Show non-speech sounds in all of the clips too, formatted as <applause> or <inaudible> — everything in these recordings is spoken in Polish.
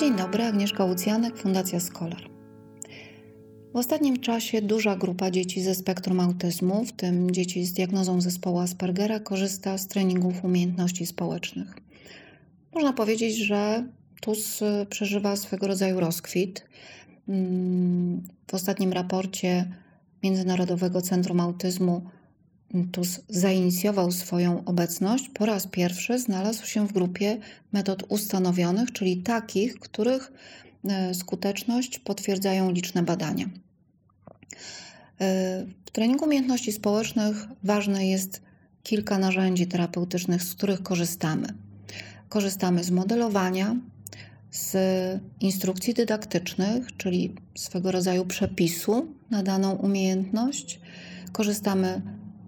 Dzień dobry, Agnieszka Łucjanek, Fundacja Scholar. W ostatnim czasie duża grupa dzieci ze spektrum autyzmu, w tym dzieci z diagnozą zespołu Aspergera, korzysta z treningów umiejętności społecznych. Można powiedzieć, że TUS przeżywa swego rodzaju rozkwit. Mm, w ostatnim raporcie Międzynarodowego Centrum Autyzmu TUS zainicjował swoją obecność, po raz pierwszy znalazł się w grupie metod ustanowionych, czyli takich, których e, skuteczność potwierdzają liczne badania. E, w treningu umiejętności społecznych ważne jest kilka narzędzi terapeutycznych, z których korzystamy. Korzystamy z modelowania, z instrukcji dydaktycznych, czyli swego rodzaju przepisu na daną umiejętność. Korzystamy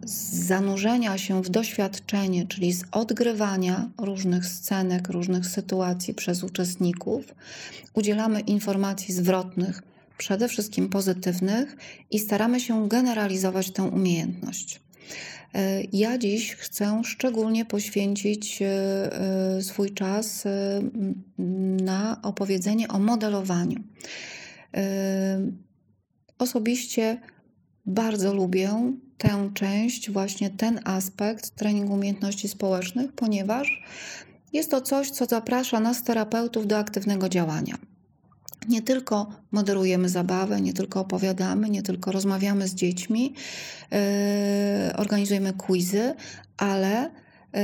z zanurzenia się w doświadczenie, czyli z odgrywania różnych scenek, różnych sytuacji przez uczestników, udzielamy informacji zwrotnych, przede wszystkim pozytywnych, i staramy się generalizować tę umiejętność. E, ja dziś chcę szczególnie poświęcić e, e, swój czas na opowiedzenie o modelowaniu. Osobiście bardzo lubię tę część, właśnie ten aspekt treningu umiejętności społecznych, ponieważ jest to coś, co zaprasza nas, terapeutów, do aktywnego działania. Nie tylko moderujemy zabawę, nie tylko opowiadamy, nie tylko rozmawiamy z dziećmi, yy, organizujemy quizy, ale yy,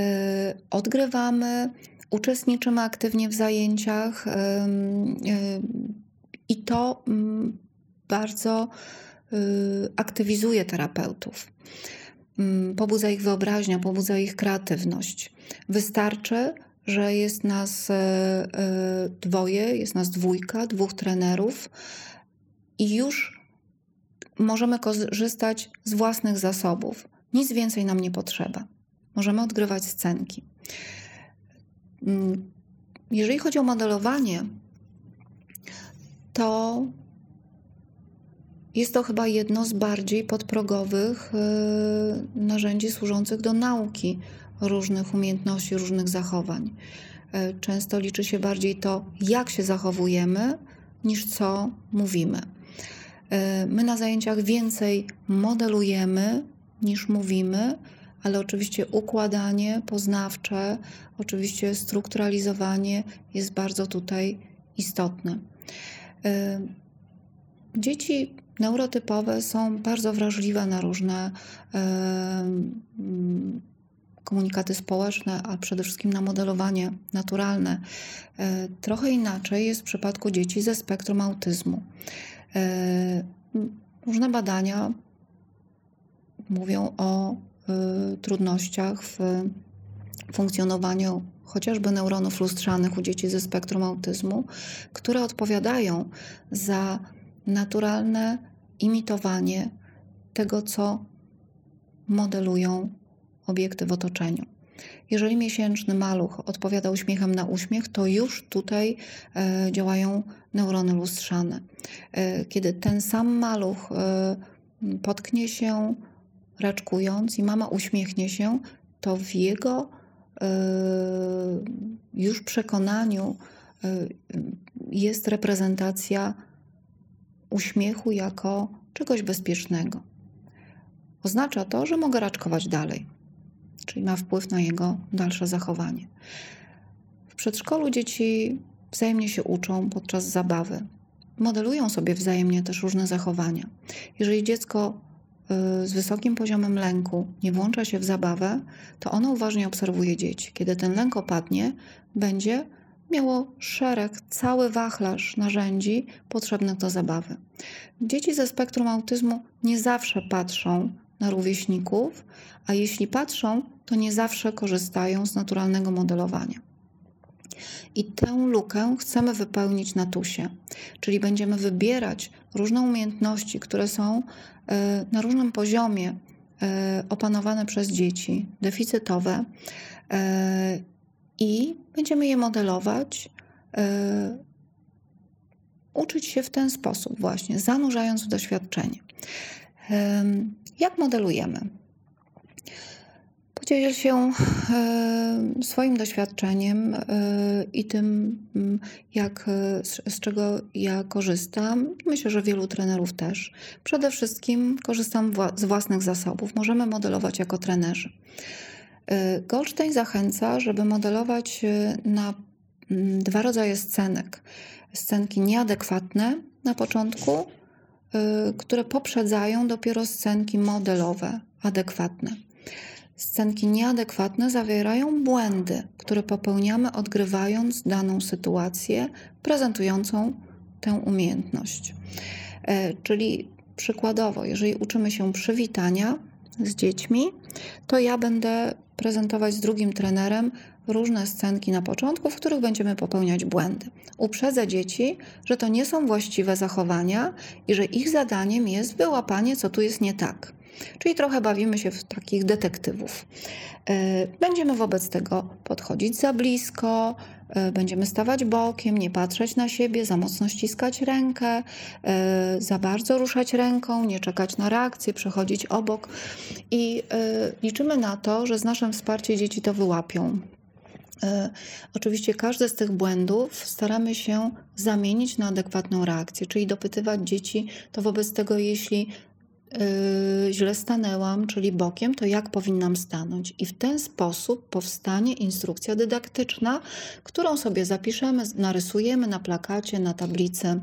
odgrywamy, uczestniczymy aktywnie w zajęciach yy, i to mm, bardzo aktywizuje terapeutów. Mm, pobudza ich wyobraźnia, pobudza ich kreatywność. Wystarczy, że jest nas e, e, dwoje, jest nas dwójka, dwóch trenerów i już możemy korzystać z własnych zasobów. Nic więcej nam nie potrzeba. Możemy odgrywać scenki. Mm, jeżeli chodzi o modelowanie, to jest to chyba jedno z bardziej podprogowych e, narzędzi służących do nauki różnych umiejętności, różnych zachowań. E, często liczy się bardziej to, jak się zachowujemy, niż co mówimy. E, my na zajęciach więcej modelujemy niż mówimy, ale oczywiście układanie poznawcze, oczywiście strukturalizowanie jest bardzo tutaj istotne. Dzieci neurotypowe są bardzo wrażliwe na różne komunikaty społeczne, a przede wszystkim na modelowanie naturalne. E, trochę inaczej jest w przypadku dzieci ze spektrum autyzmu. E, różne badania mówią o e, trudnościach w funkcjonowaniu chociażby neuronów lustrzanych u dzieci ze spektrum autyzmu, które odpowiadają za naturalne imitowanie tego, co modelują obiekty w otoczeniu. Jeżeli miesięczny maluch odpowiada uśmiechem na uśmiech, to już tutaj e, działają neurony lustrzane. E, kiedy ten sam maluch e, potknie się raczkując i mama uśmiechnie się, to w jego już przekonaniu jest reprezentacja uśmiechu jako czegoś bezpiecznego. Oznacza to, że mogę raczkować dalej, czyli ma wpływ na jego dalsze zachowanie. W przedszkolu dzieci wzajemnie się uczą podczas zabawy. Modelują sobie wzajemnie też różne zachowania. Jeżeli dziecko y, z wysokim poziomem lęku nie włącza się w zabawę, to ono uważnie obserwuje dzieci. Kiedy ten lęk opadnie, będzie miało szereg, cały wachlarz narzędzi potrzebnych do zabawy. Dzieci ze spektrum autyzmu nie zawsze patrzą na rówieśników, a jeśli patrzą, to nie zawsze korzystają z naturalnego modelowania. I tę lukę chcemy wypełnić na tusie, czyli będziemy wybierać różne umiejętności, które są e, na różnym poziomie e, opanowane przez dzieci, deficytowe e, i będziemy je modelować, yy, uczyć się w ten sposób, właśnie zanurzając w doświadczenie. Yy, jak modelujemy? podzielę się e, swoim doświadczeniem e, i tym, mm, jak, z, z czego ja korzystam. Myślę, że wielu trenerów też. Przede wszystkim korzystam wła- z własnych zasobów. Możemy modelować jako trenerzy. E, Goldstein zachęca, żeby modelować e, na mm, dwa rodzaje scenek. Scenki nieadekwatne na początku, e, które poprzedzają dopiero scenki modelowe, adekwatne. Scenki nieadekwatne zawierają błędy, które popełniamy odgrywając daną sytuację prezentującą tę umiejętność. E, Czyli przykładowo, jeżeli uczymy się przywitania z dziećmi, to ja będę prezentować z drugim trenerem różne scenki na początku, w których będziemy popełniać błędy. Uprzedzę dzieci, że to nie są właściwe zachowania i że ich zadaniem jest wyłapanie, co tu jest nie tak. Czyli trochę bawimy się w takich detektywów. E, Będziemy wobec tego podchodzić za blisko, e, będziemy stawać bokiem, nie patrzeć na siebie, za mocno ściskać rękę, e, za bardzo ruszać ręką, nie czekać na reakcję, przechodzić obok. I liczymy na to, że z naszym wsparciem dzieci to wyłapią. Oczywiście każdy z tych błędów staramy się zamienić na adekwatną reakcję, czyli dopytywać dzieci, to wobec tego, jeśli yy, źle stanęłam, czyli bokiem, to jak powinnam stanąć? I w ten sposób powstanie instrukcja dydaktyczna, którą sobie zapiszemy, narysujemy na plakacie, na tablicy.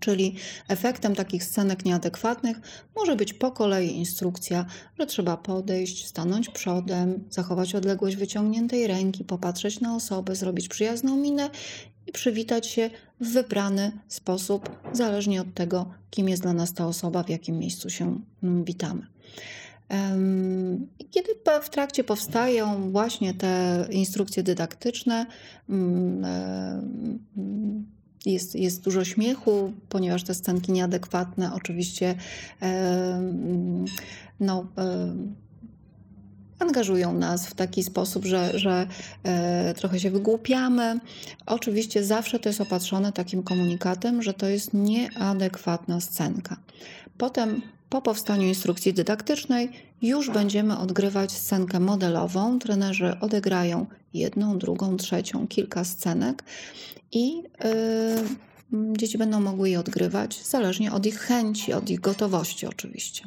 Czyli efektem takich scenek nieadekwatnych może być po kolei instrukcja, że trzeba podejść, stanąć przodem, zachować odległość wyciągniętej ręki, popatrzeć na osobę, zrobić przyjazną minę i przywitać się w wybrany sposób, zależnie od tego, kim jest dla nas ta osoba, w jakim miejscu się witamy. Kiedy w trakcie powstają właśnie te instrukcje dydaktyczne, mm, jest, jest dużo śmiechu, ponieważ te scenki nieadekwatne oczywiście no, angażują nas w taki sposób, że, że e, trochę się wygłupiamy. Oczywiście zawsze to jest opatrzone takim komunikatem, że to jest nieadekwatna scenka. Potem po powstaniu instrukcji dydaktycznej już będziemy odgrywać scenkę modelową. Trenerzy odegrają jedną, drugą, trzecią, kilka scenek i y, dzieci będą mogły je odgrywać zależnie od ich chęci, od ich gotowości oczywiście.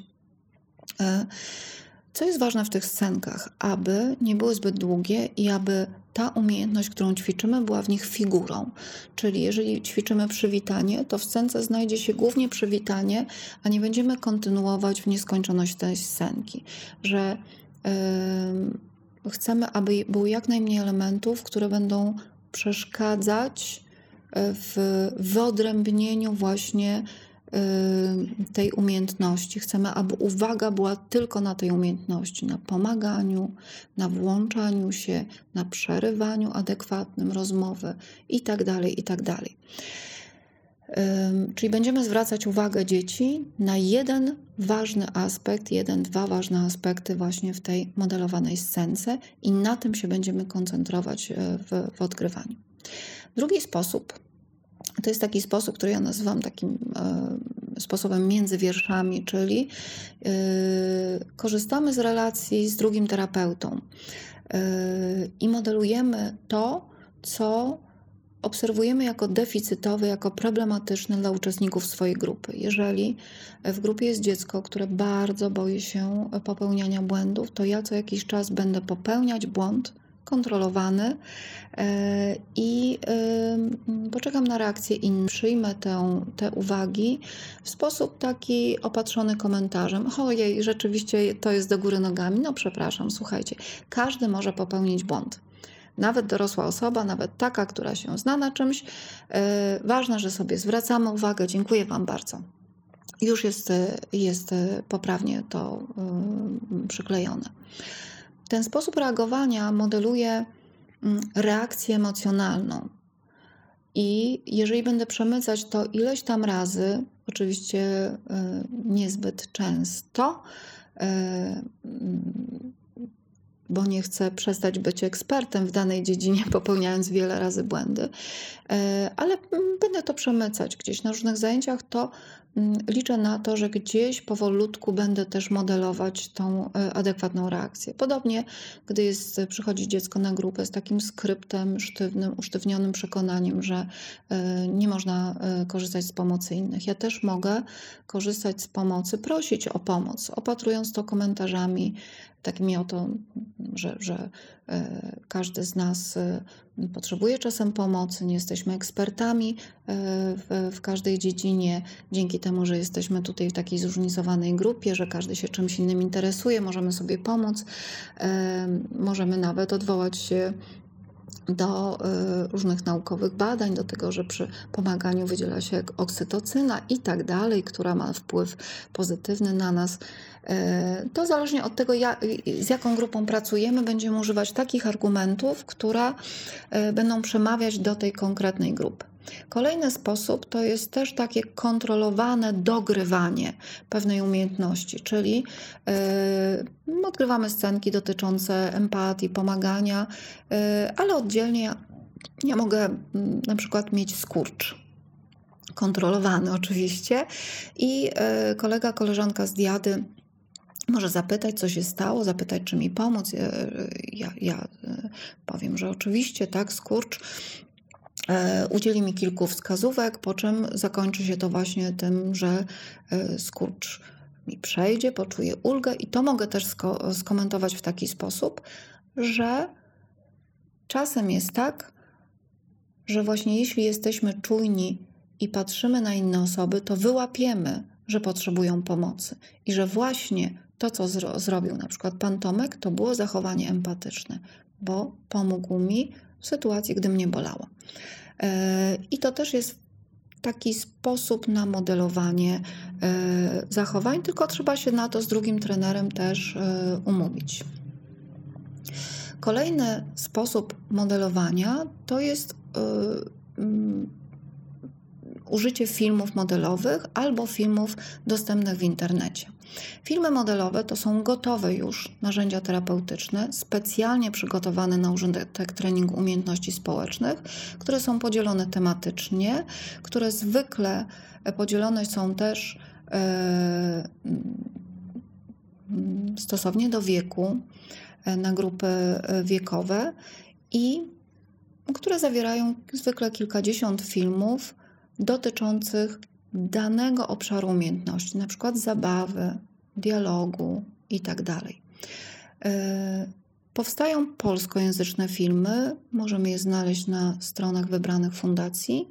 Y, co jest ważne w tych scenkach? Aby nie były zbyt długie i aby ta umiejętność, którą ćwiczymy, była w nich figurą. Czyli jeżeli ćwiczymy przywitanie, to w scence znajdzie się głównie przywitanie, a nie będziemy kontynuować w nieskończoność tej scenki. Że yy, chcemy, aby było jak najmniej elementów, które będą przeszkadzać w wyodrębnieniu właśnie tej umiejętności. Chcemy, aby uwaga była tylko na tej umiejętności, na pomaganiu, na włączaniu się, na przerywaniu adekwatnym rozmowy itd. itd. Ym, Czyli będziemy zwracać uwagę dzieci na jeden ważny aspekt, jeden, dwa ważne aspekty właśnie w tej modelowanej scence i na tym się będziemy koncentrować e, w, w odgrywaniu. Drugi sposób to jest taki sposób, który ja nazywam takim e, sposobem między wierszami, czyli e, korzystamy z relacji z drugim terapeutą e, i modelujemy to, co obserwujemy jako deficytowe, jako problematyczne dla uczestników swojej grupy. Jeżeli w grupie jest dziecko, które bardzo boi się popełniania błędów, to ja co jakiś czas będę popełniać błąd kontrolowany e, i e, poczekam na reakcję innych. Przyjmę tę, te uwagi w sposób taki opatrzony komentarzem. Ojej, rzeczywiście to jest do góry nogami. No przepraszam, słuchajcie, każdy może popełnić błąd nawet dorosła osoba, nawet taka, która się zna na czymś. E, Ważne, że sobie zwracamy uwagę. Dziękuję Wam bardzo. Już jest, jest poprawnie to przyklejone. Ten sposób reagowania modeluje mm, reakcję emocjonalną. I jeżeli będę przemycać to ileś tam razy, oczywiście y, niezbyt często, y, mm, bo nie chcę przestać być ekspertem w danej dziedzinie, <laughs> popełniając wiele razy błędy, e, ale będę to przemycać gdzieś na różnych zajęciach, to Mm, liczę na to, że gdzieś powolutku będę też modelować tą e, adekwatną reakcję. Podobnie, gdy jest, przychodzi dziecko na grupę z takim skryptem sztywnym, usztywnionym przekonaniem, że e, nie można e, korzystać z pomocy innych. Ja też mogę korzystać z pomocy, prosić o pomoc, opatrując to komentarzami, takimi oto, że, że każdy z nas potrzebuje czasem pomocy, nie jesteśmy ekspertami w, w każdej dziedzinie. Dzięki temu, że jesteśmy tutaj w takiej zróżnicowanej grupie, że każdy się czymś innym interesuje, możemy sobie pomóc, możemy nawet odwołać się do y, różnych naukowych badań, do tego, że przy pomaganiu wydziela się oksytocyna i tak dalej, która ma wpływ pozytywny na nas. Y, to zależnie od tego, z jaką grupą pracujemy, będziemy używać takich argumentów, które y, będą przemawiać do tej konkretnej grupy. Kolejny sposób to jest też takie kontrolowane dogrywanie pewnej umiejętności, czyli yy, odgrywamy scenki dotyczące empatii, pomagania, yy, ale oddzielnie ja mogę yy, na przykład mieć skurcz kontrolowany oczywiście i yy, kolega, koleżanka z diady może zapytać, co się stało, zapytać, czy mi pomóc. Ja, ja, y, powiem, że oczywiście, tak, skurcz udzieli mi kilku wskazówek, po czym zakończy się to właśnie tym, że e, skurcz mi przejdzie, poczuję ulgę i to mogę też sko skomentować w taki sposób, że czasem jest tak, że właśnie jeśli jesteśmy czujni i patrzymy na inne osoby, to wyłapiemy, że potrzebują pomocy i że właśnie to, co zro zrobił na przykład pan Tomek, to było zachowanie empatyczne, bo pomógł mi sytuacji, gdy mnie bolało. E, I to też jest taki sposób na modelowanie e, zachowań, tylko trzeba się na to z drugim trenerem też e, umówić. Kolejny sposób modelowania to jest użycie filmów modelowych albo filmów dostępnych w internecie. Filmy modelowe to są gotowe już narzędzia terapeutyczne, specjalnie przygotowane na użytek treningu umiejętności społecznych, które są podzielone tematycznie, które zwykle podzielone są też e, mm, stosownie do wieku, e, na grupy e, wiekowe i które zawierają zwykle kilkadziesiąt filmów dotyczących danego obszaru umiejętności, na przykład zabawy, dialogu itd. Tak e, powstają polskojęzyczne filmy, możemy je znaleźć na stronach wybranych fundacji.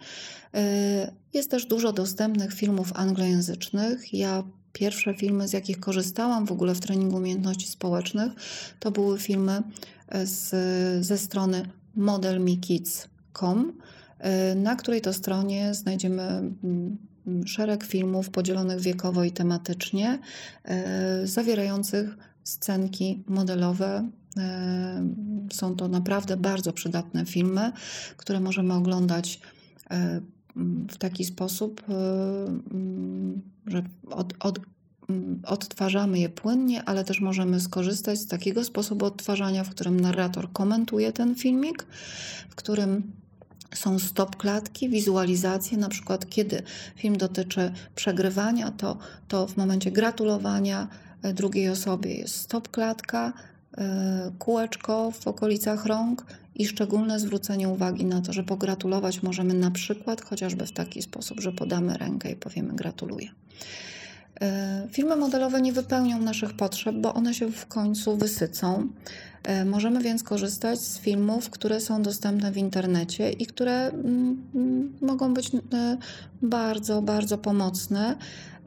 E, jest też dużo dostępnych filmów anglojęzycznych. Ja pierwsze filmy, z jakich korzystałam w ogóle w treningu umiejętności społecznych, to były filmy z, ze strony modelmekids.com, e, na której to stronie znajdziemy mm, szereg filmów podzielonych wiekowo i tematycznie, e, zawierających scenki modelowe. E, są to naprawdę bardzo przydatne filmy, które możemy oglądać e, w taki sposób, że od, od, odtwarzamy je płynnie, ale też możemy skorzystać z takiego sposobu odtwarzania, w którym narrator komentuje ten filmik, w którym są stop klatki, wizualizacje, na przykład kiedy film dotyczy przegrywania, to, to w momencie gratulowania e, drugiej osobie jest stop klatka, e, kółeczko w okolicach rąk i szczególne zwrócenie uwagi na to, że pogratulować możemy na przykład chociażby w taki sposób, że podamy rękę i powiemy gratuluję. E, filmy modelowe nie wypełnią naszych potrzeb, bo one się w końcu wysycą. E, możemy więc korzystać z filmów, które są dostępne w internecie i które mm, mm, mogą być e, bardzo, bardzo pomocne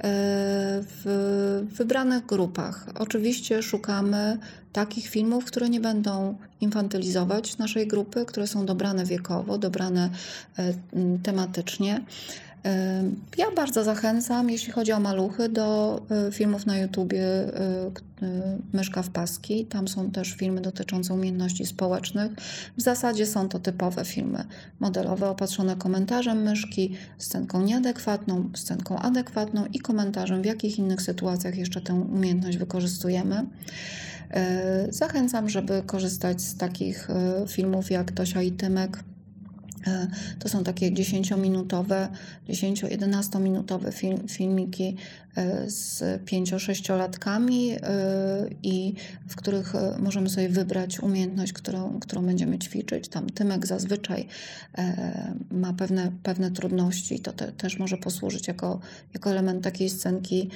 w wybranych grupach. Oczywiście szukamy takich filmów, które nie będą infantylizować naszej grupy, które są dobrane wiekowo, dobrane tematycznie. Ja bardzo zachęcam, jeśli chodzi o maluchy, do y, filmów na YouTubie y, y, Myszka w paski. Tam są też filmy dotyczące umiejętności społecznych. W zasadzie są to typowe filmy modelowe, opatrzone komentarzem myszki, scenką nieadekwatną, scenką adekwatną i komentarzem, w jakich innych sytuacjach jeszcze tę umiejętność wykorzystujemy. Zachęcam, żeby korzystać z takich filmów jak Tosia i Tymek to są takie 10-minutowe, 10-11 minutowe film, filmiki e, z 5-6-latkami e, i w których możemy sobie wybrać umiejętność, którą, którą będziemy ćwiczyć. Tam Tymek zazwyczaj ma pewne, pewne trudności, to te, też może posłużyć jako, jako element takiej scenki,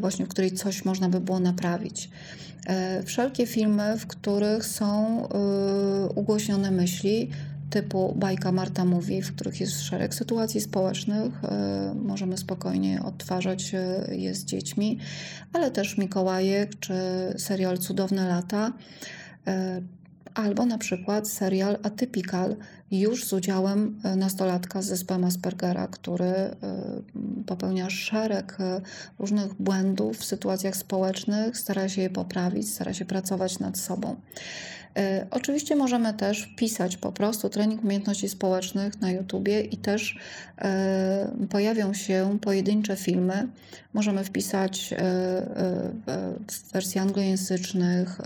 właśnie w której coś można by było naprawić. Wszelkie filmy, w których są ugłośnione myśli, typu bajka Marta mówi, w których jest szereg sytuacji społecznych. E, możemy spokojnie odtwarzać e, je z dziećmi, ale też Mikołajek czy serial Cudowne lata. E, albo na przykład serial Atypical, już z udziałem nastolatka z zespołem Aspergera, który popełnia szereg różnych błędów w sytuacjach społecznych, stara się je poprawić, stara się pracować nad sobą. E, oczywiście możemy też wpisać po prostu trening umiejętności społecznych na YouTubie i też e, pojawią się pojedyncze filmy. Możemy wpisać e, w wersji anglojęzycznych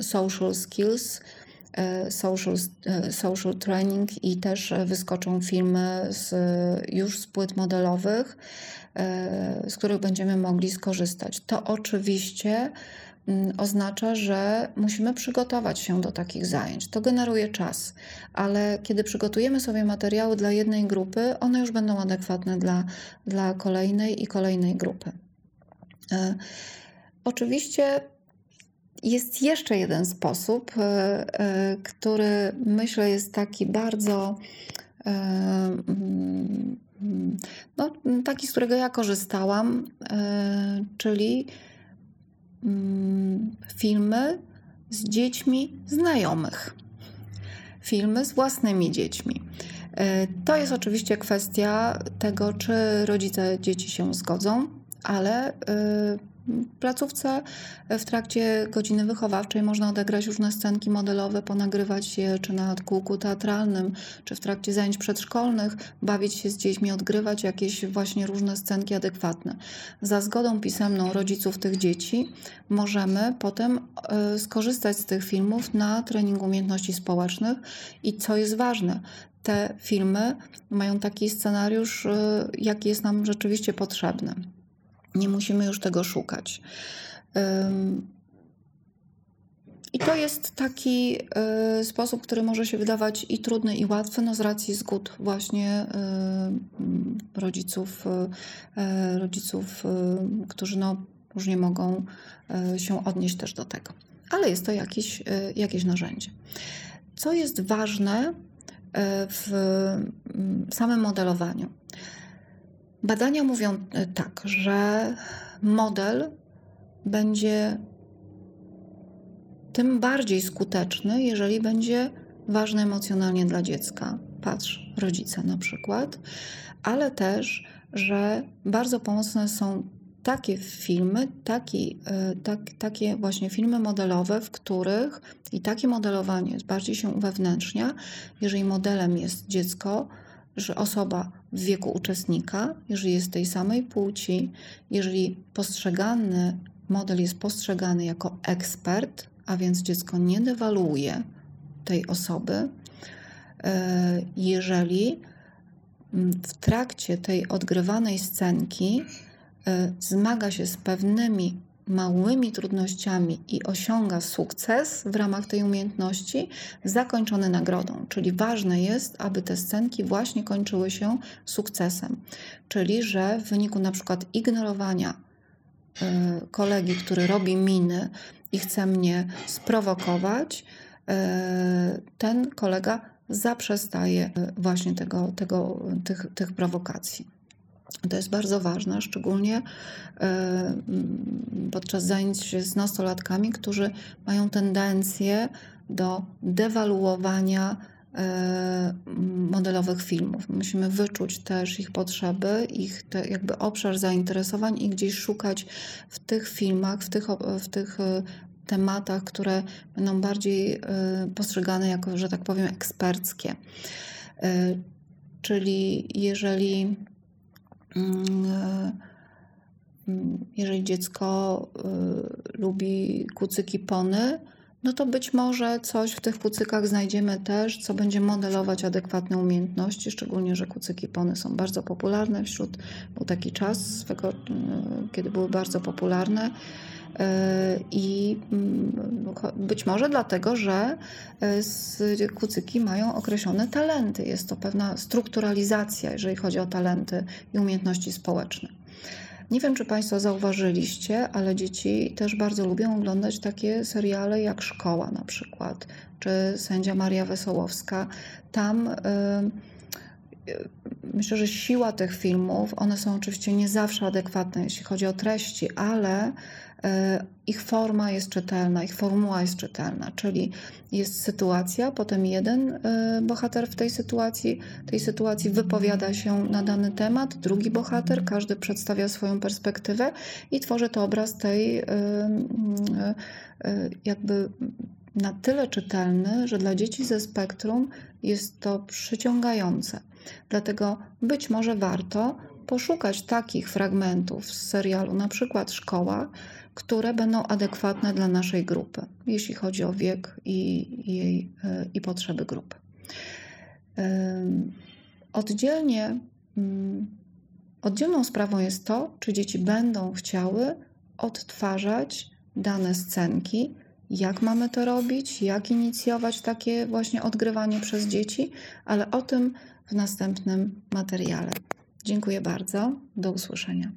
social skills, social, social training i też wyskoczą filmy z, już z płyt modelowych, z których będziemy mogli skorzystać. To oczywiście Mm, oznacza, że musimy przygotować się do takich zajęć. To generuje czas, ale kiedy przygotujemy sobie materiały dla jednej grupy, one już będą adekwatne dla, dla kolejnej i kolejnej grupy. E, oczywiście jest jeszcze jeden sposób, e, e, który myślę jest taki bardzo. Mm, no, taki, z którego ja korzystałam, czyli Mm, filmy z dziećmi znajomych, filmy z własnymi dziećmi. E, to jest oczywiście kwestia tego, czy rodzice dzieci się zgodzą, ale e, placówce w trakcie godziny wychowawczej można odegrać różne scenki modelowe, ponagrywać je czy na kółku teatralnym, czy w trakcie zajęć przedszkolnych, bawić się z dziećmi, odgrywać jakieś właśnie różne scenki adekwatne. Za zgodą pisemną rodziców tych dzieci możemy potem e, skorzystać z tych filmów na treningu umiejętności społecznych i co jest ważne, te filmy mają taki scenariusz, e, jaki jest nam rzeczywiście potrzebny. Nie musimy już tego szukać. I to jest taki y, sposób, który może się wydawać i trudny, i łatwy, no z racji zgód właśnie y, rodziców, y, rodziców, którzy no różnie mogą się odnieść też do tego. Ale jest to jakieś, jakieś narzędzie. Co jest ważne w samym modelowaniu? Badania mówią e, tak, że model będzie tym bardziej skuteczny, jeżeli będzie ważny emocjonalnie dla dziecka. Patrz, rodzice na przykład, ale też, że bardzo pomocne są takie filmy, taki, e, tak, takie właśnie filmy modelowe, w których i takie modelowanie bardziej się uwewnętrznia, jeżeli modelem jest dziecko, że osoba w wieku uczestnika, jeżeli jest tej samej płci, jeżeli postrzegany model jest postrzegany jako ekspert, a więc dziecko nie dewaluuje tej osoby, e, jeżeli w trakcie tej odgrywanej scenki e, zmaga się z pewnymi małymi trudnościami i osiąga sukces w ramach tej umiejętności, zakończony nagrodą. Czyli ważne jest, aby te scenki właśnie kończyły się sukcesem. Czyli, że w wyniku na przykład ignorowania y, kolegi, który robi miny i chce mnie sprowokować, y, ten kolega zaprzestaje y, właśnie tego, tego, tych, tych prowokacji. To jest bardzo ważne, szczególnie e, podczas zajęć z nastolatkami, którzy mają tendencję do dewaluowania e, modelowych filmów. Musimy wyczuć też ich potrzeby, ich te, jakby obszar zainteresowań i gdzieś szukać w tych filmach, w tych, w tych e, tematach, które będą bardziej postrzegane jako, że tak powiem, eksperckie. Czyli jeżeli jeżeli dziecko y, lubi kucyki pony, no to być może coś w tych kucykach znajdziemy też, co będzie modelować adekwatne umiejętności, szczególnie, że kucyki pony są bardzo popularne wśród, był taki czas, swego, y, kiedy były bardzo popularne. Y, I mm, cho- być może dlatego, że y, kucyki mają określone talenty. Jest to pewna strukturalizacja, jeżeli chodzi o talenty i umiejętności społeczne. Nie wiem, czy Państwo zauważyliście, ale dzieci też bardzo lubią oglądać takie seriale jak Szkoła na przykład, czy Sędzia Maria Wesołowska. Tam y, myślę, że siła tych filmów, one są oczywiście nie zawsze adekwatne, jeśli chodzi o treści, ale ich forma jest czytelna, ich formuła jest czytelna, czyli jest sytuacja, potem jeden y, bohater w tej sytuacji, tej sytuacji wypowiada się na dany temat, drugi bohater, każdy przedstawia swoją perspektywę i tworzy to obraz tej y, y, y, jakby na tyle czytelny, że dla dzieci ze spektrum jest to przyciągające. Dlatego być może warto poszukać takich fragmentów z serialu, na przykład Szkoła, które będą adekwatne dla naszej grupy, jeśli chodzi o wiek i, jej, y, i potrzeby grupy. Oddzielnie, mm, oddzielną sprawą jest to, czy dzieci będą chciały odtwarzać dane scenki, jak mamy to robić, jak inicjować takie właśnie odgrywanie przez dzieci, ale o tym w następnym materiale. Dziękuję bardzo. Do usłyszenia.